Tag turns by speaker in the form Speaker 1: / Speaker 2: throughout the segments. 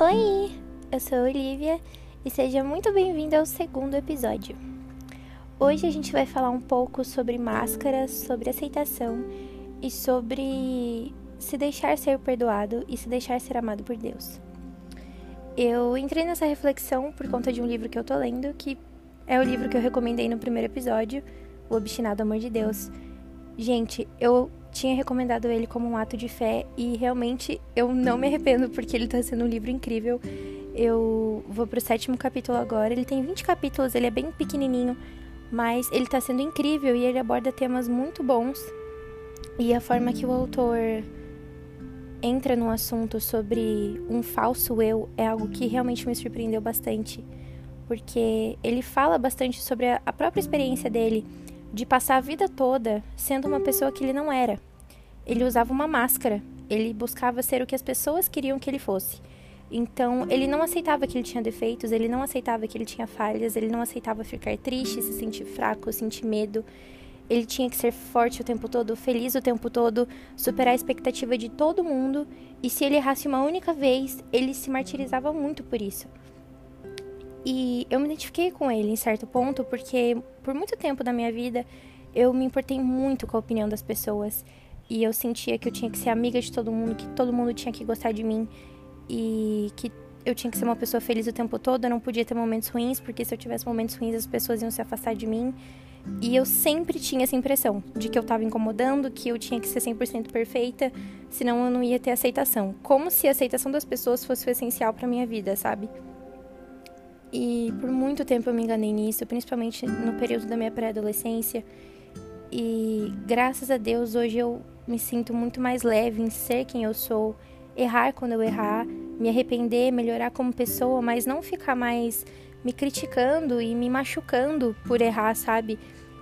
Speaker 1: Oi, eu sou Olivia e seja muito bem-vinda ao segundo episódio. Hoje a gente vai falar um pouco sobre máscaras, sobre aceitação e sobre se deixar ser perdoado e se deixar ser amado por Deus. Eu entrei nessa reflexão por conta de um livro que eu tô lendo, que é o livro que eu recomendei no primeiro episódio, O Obstinado Amor de Deus. Gente, eu tinha recomendado ele como um ato de fé e realmente eu não me arrependo porque ele tá sendo um livro incrível. Eu vou pro sétimo capítulo agora. Ele tem 20 capítulos, ele é bem pequenininho, mas ele tá sendo incrível e ele aborda temas muito bons. E a forma que o autor entra no assunto sobre um falso eu é algo que realmente me surpreendeu bastante, porque ele fala bastante sobre a própria experiência dele de passar a vida toda sendo uma pessoa que ele não era. Ele usava uma máscara, ele buscava ser o que as pessoas queriam que ele fosse. Então, ele não aceitava que ele tinha defeitos, ele não aceitava que ele tinha falhas, ele não aceitava ficar triste, se sentir fraco, sentir medo. Ele tinha que ser forte o tempo todo, feliz o tempo todo, superar a expectativa de todo mundo, e se ele errasse uma única vez, ele se martirizava muito por isso. E eu me identifiquei com ele em certo ponto, porque por muito tempo da minha vida eu me importei muito com a opinião das pessoas. E eu sentia que eu tinha que ser amiga de todo mundo, que todo mundo tinha que gostar de mim e que eu tinha que ser uma pessoa feliz o tempo todo. Eu não podia ter momentos ruins, porque se eu tivesse momentos ruins as pessoas iam se afastar de mim. E eu sempre tinha essa impressão de que eu estava incomodando, que eu tinha que ser 100% perfeita, senão eu não ia ter aceitação. Como se a aceitação das pessoas fosse o essencial para minha vida, sabe? E por muito tempo eu me enganei nisso, principalmente no período da minha pré-adolescência. E graças a Deus hoje eu me sinto muito mais leve em ser quem eu sou, errar quando eu errar, me arrepender, melhorar como pessoa, mas não ficar mais me criticando e me machucando por errar, sabe?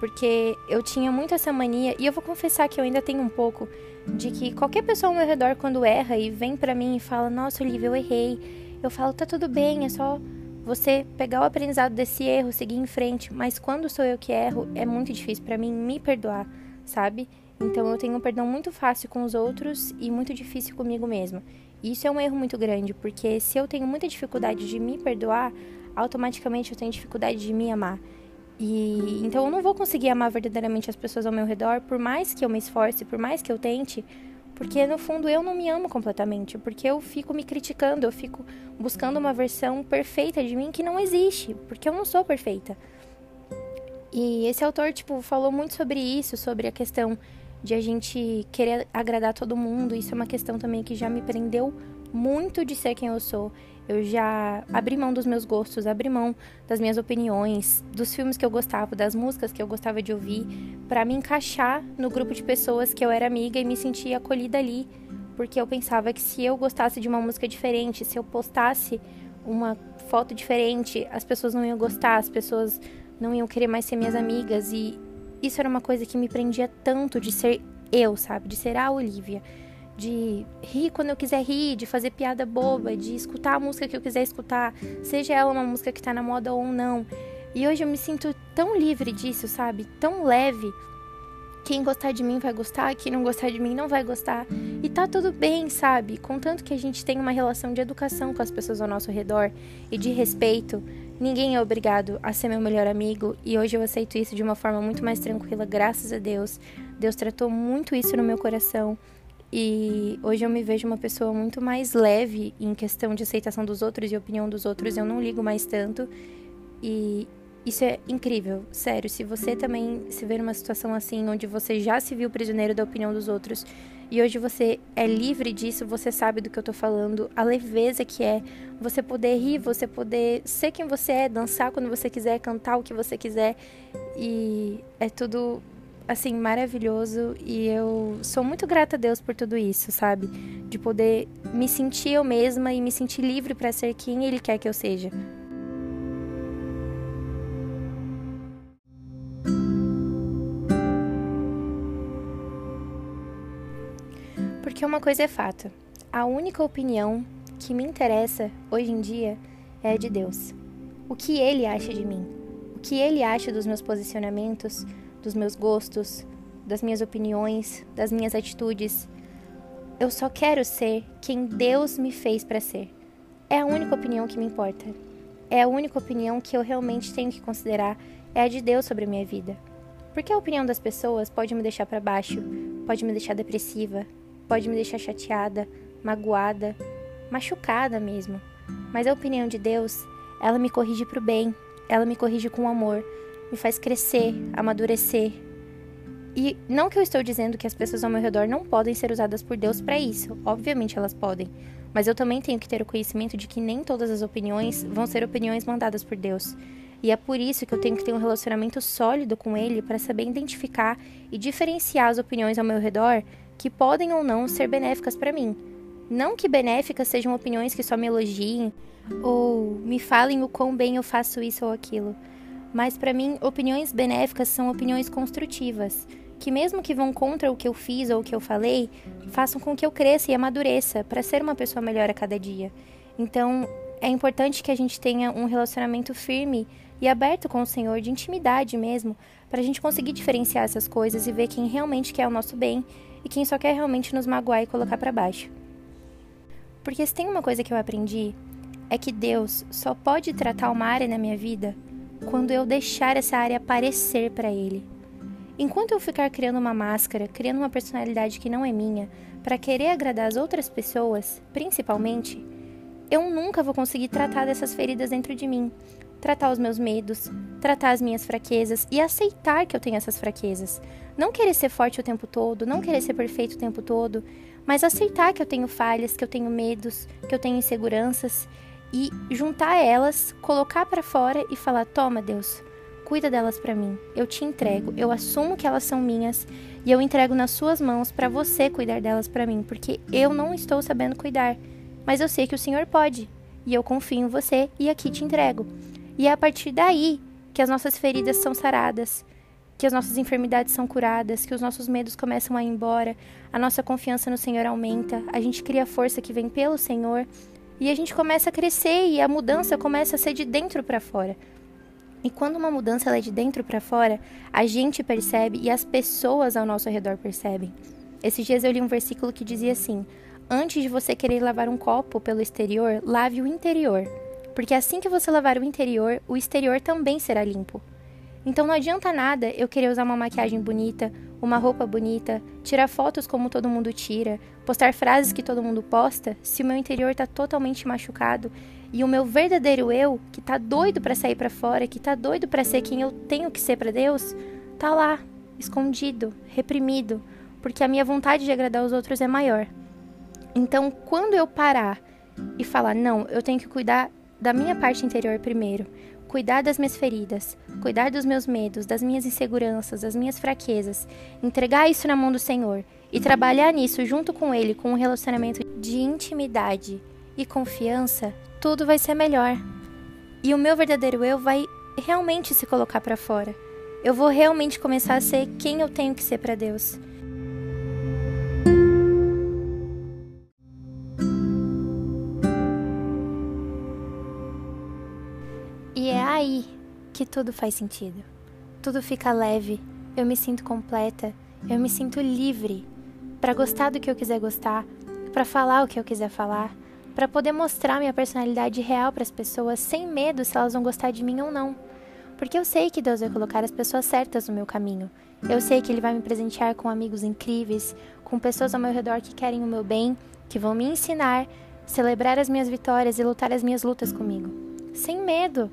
Speaker 1: Porque eu tinha muito essa mania, e eu vou confessar que eu ainda tenho um pouco, de que qualquer pessoa ao meu redor, quando erra e vem pra mim e fala: Nossa, Olivia, eu errei. Eu falo: Tá tudo bem, é só você pegar o aprendizado desse erro, seguir em frente, mas quando sou eu que erro, é muito difícil para mim me perdoar, sabe? Então eu tenho um perdão muito fácil com os outros e muito difícil comigo mesma. E isso é um erro muito grande, porque se eu tenho muita dificuldade de me perdoar, automaticamente eu tenho dificuldade de me amar. E então eu não vou conseguir amar verdadeiramente as pessoas ao meu redor, por mais que eu me esforce, por mais que eu tente, porque no fundo eu não me amo completamente, porque eu fico me criticando, eu fico buscando uma versão perfeita de mim que não existe, porque eu não sou perfeita. E esse autor, tipo, falou muito sobre isso, sobre a questão de a gente querer agradar todo mundo. Isso é uma questão também que já me prendeu muito de ser quem eu sou. Eu já abri mão dos meus gostos, abri mão das minhas opiniões, dos filmes que eu gostava, das músicas que eu gostava de ouvir, para me encaixar no grupo de pessoas que eu era amiga e me sentir acolhida ali, porque eu pensava que se eu gostasse de uma música diferente, se eu postasse uma foto diferente, as pessoas não iam gostar, as pessoas não iam querer mais ser minhas amigas e isso era uma coisa que me prendia tanto de ser eu, sabe? De ser a Olivia de rir quando eu quiser rir, de fazer piada boba, de escutar a música que eu quiser escutar, seja ela uma música que tá na moda ou não. E hoje eu me sinto tão livre disso, sabe? Tão leve. Quem gostar de mim vai gostar, quem não gostar de mim não vai gostar. E tá tudo bem, sabe? Contanto que a gente tenha uma relação de educação com as pessoas ao nosso redor e de respeito. Ninguém é obrigado a ser meu melhor amigo e hoje eu aceito isso de uma forma muito mais tranquila, graças a Deus. Deus tratou muito isso no meu coração. E hoje eu me vejo uma pessoa muito mais leve em questão de aceitação dos outros e opinião dos outros. Eu não ligo mais tanto. E isso é incrível, sério. Se você também se vê numa situação assim, onde você já se viu prisioneiro da opinião dos outros e hoje você é livre disso, você sabe do que eu tô falando, a leveza que é você poder rir, você poder ser quem você é, dançar quando você quiser, cantar o que você quiser. E é tudo assim, maravilhoso e eu sou muito grata a Deus por tudo isso, sabe? De poder me sentir eu mesma e me sentir livre para ser quem Ele quer que eu seja. Porque uma coisa é fato: a única opinião que me interessa hoje em dia é a de Deus. O que Ele acha de mim? O que Ele acha dos meus posicionamentos? Dos meus gostos, das minhas opiniões, das minhas atitudes. Eu só quero ser quem Deus me fez para ser. é a única opinião que me importa. É a única opinião que eu realmente tenho que considerar é a de Deus sobre a minha vida. Porque a opinião das pessoas pode me deixar para baixo, pode me deixar depressiva, pode me deixar chateada, magoada, machucada mesmo. Mas a opinião de Deus, ela me corrige para o bem, ela me corrige com amor, me faz crescer, amadurecer. E não que eu estou dizendo que as pessoas ao meu redor não podem ser usadas por Deus para isso, obviamente elas podem, mas eu também tenho que ter o conhecimento de que nem todas as opiniões vão ser opiniões mandadas por Deus. E é por isso que eu tenho que ter um relacionamento sólido com ele para saber identificar e diferenciar as opiniões ao meu redor que podem ou não ser benéficas para mim. Não que benéficas sejam opiniões que só me elogiem ou me falem o quão bem eu faço isso ou aquilo. Mas para mim, opiniões benéficas são opiniões construtivas, que mesmo que vão contra o que eu fiz ou o que eu falei, façam com que eu cresça e amadureça para ser uma pessoa melhor a cada dia. Então, é importante que a gente tenha um relacionamento firme e aberto com o Senhor, de intimidade mesmo, para a gente conseguir diferenciar essas coisas e ver quem realmente quer o nosso bem e quem só quer realmente nos magoar e colocar para baixo. Porque se tem uma coisa que eu aprendi, é que Deus só pode tratar uma área na minha vida quando eu deixar essa área aparecer para Ele. Enquanto eu ficar criando uma máscara, criando uma personalidade que não é minha, para querer agradar as outras pessoas, principalmente, eu nunca vou conseguir tratar dessas feridas dentro de mim, tratar os meus medos, tratar as minhas fraquezas e aceitar que eu tenho essas fraquezas. Não querer ser forte o tempo todo, não querer ser perfeito o tempo todo, mas aceitar que eu tenho falhas, que eu tenho medos, que eu tenho inseguranças e juntar elas, colocar para fora e falar: "Toma, Deus, cuida delas para mim. Eu te entrego, eu assumo que elas são minhas e eu entrego nas suas mãos para você cuidar delas para mim, porque eu não estou sabendo cuidar, mas eu sei que o Senhor pode. E eu confio em você e aqui te entrego. E é a partir daí que as nossas feridas são saradas, que as nossas enfermidades são curadas, que os nossos medos começam a ir embora, a nossa confiança no Senhor aumenta, a gente cria força que vem pelo Senhor e a gente começa a crescer e a mudança começa a ser de dentro para fora. E quando uma mudança é de dentro para fora, a gente percebe e as pessoas ao nosso redor percebem. Esses dias eu li um versículo que dizia assim: Antes de você querer lavar um copo pelo exterior, lave o interior porque assim que você lavar o interior, o exterior também será limpo. Então não adianta nada eu querer usar uma maquiagem bonita, uma roupa bonita, tirar fotos como todo mundo tira, postar frases que todo mundo posta, se o meu interior está totalmente machucado e o meu verdadeiro eu, que está doido para sair para fora, que está doido para ser quem eu tenho que ser para Deus, tá lá, escondido, reprimido, porque a minha vontade de agradar os outros é maior. Então, quando eu parar e falar, não, eu tenho que cuidar da minha parte interior primeiro, cuidar das minhas feridas, cuidar dos meus medos, das minhas inseguranças, das minhas fraquezas, entregar isso na mão do Senhor e trabalhar nisso junto com Ele, com um relacionamento de intimidade e confiança, tudo vai ser melhor. E o meu verdadeiro eu vai realmente se colocar para fora. Eu vou realmente começar a ser quem eu tenho que ser para Deus. aí que tudo faz sentido. Tudo fica leve, eu me sinto completa, eu me sinto livre para gostar do que eu quiser gostar, para falar o que eu quiser falar, para poder mostrar minha personalidade real para as pessoas sem medo se elas vão gostar de mim ou não. Porque eu sei que Deus vai colocar as pessoas certas no meu caminho. Eu sei que Ele vai me presentear com amigos incríveis, com pessoas ao meu redor que querem o meu bem, que vão me ensinar, celebrar as minhas vitórias e lutar as minhas lutas comigo. Sem medo,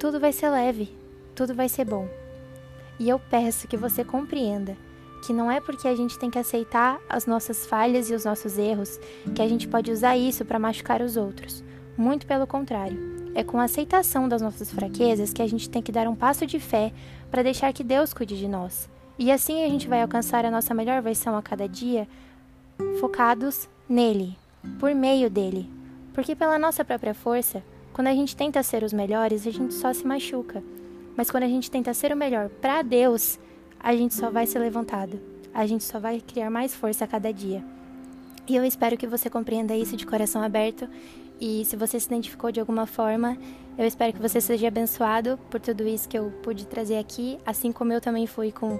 Speaker 1: tudo vai ser leve, tudo vai ser bom. E eu peço que você compreenda que não é porque a gente tem que aceitar as nossas falhas e os nossos erros que a gente pode usar isso para machucar os outros. Muito pelo contrário. É com a aceitação das nossas fraquezas que a gente tem que dar um passo de fé para deixar que Deus cuide de nós. E assim a gente vai alcançar a nossa melhor versão a cada dia, focados nele, por meio dele. Porque pela nossa própria força, quando a gente tenta ser os melhores, a gente só se machuca. Mas quando a gente tenta ser o melhor para Deus, a gente só vai ser levantado. A gente só vai criar mais força a cada dia. E eu espero que você compreenda isso de coração aberto. E se você se identificou de alguma forma, eu espero que você seja abençoado por tudo isso que eu pude trazer aqui, assim como eu também fui com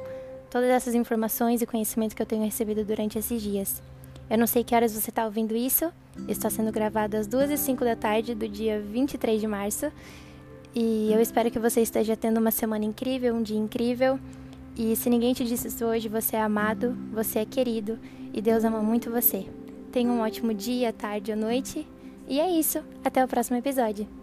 Speaker 1: todas essas informações e conhecimento que eu tenho recebido durante esses dias. Eu não sei que horas você está ouvindo isso. Está sendo gravado às 2 e 5 da tarde do dia 23 de março. E eu espero que você esteja tendo uma semana incrível, um dia incrível. E se ninguém te disse isso hoje, você é amado, você é querido e Deus ama muito você. Tenha um ótimo dia, tarde ou noite. E é isso. Até o próximo episódio.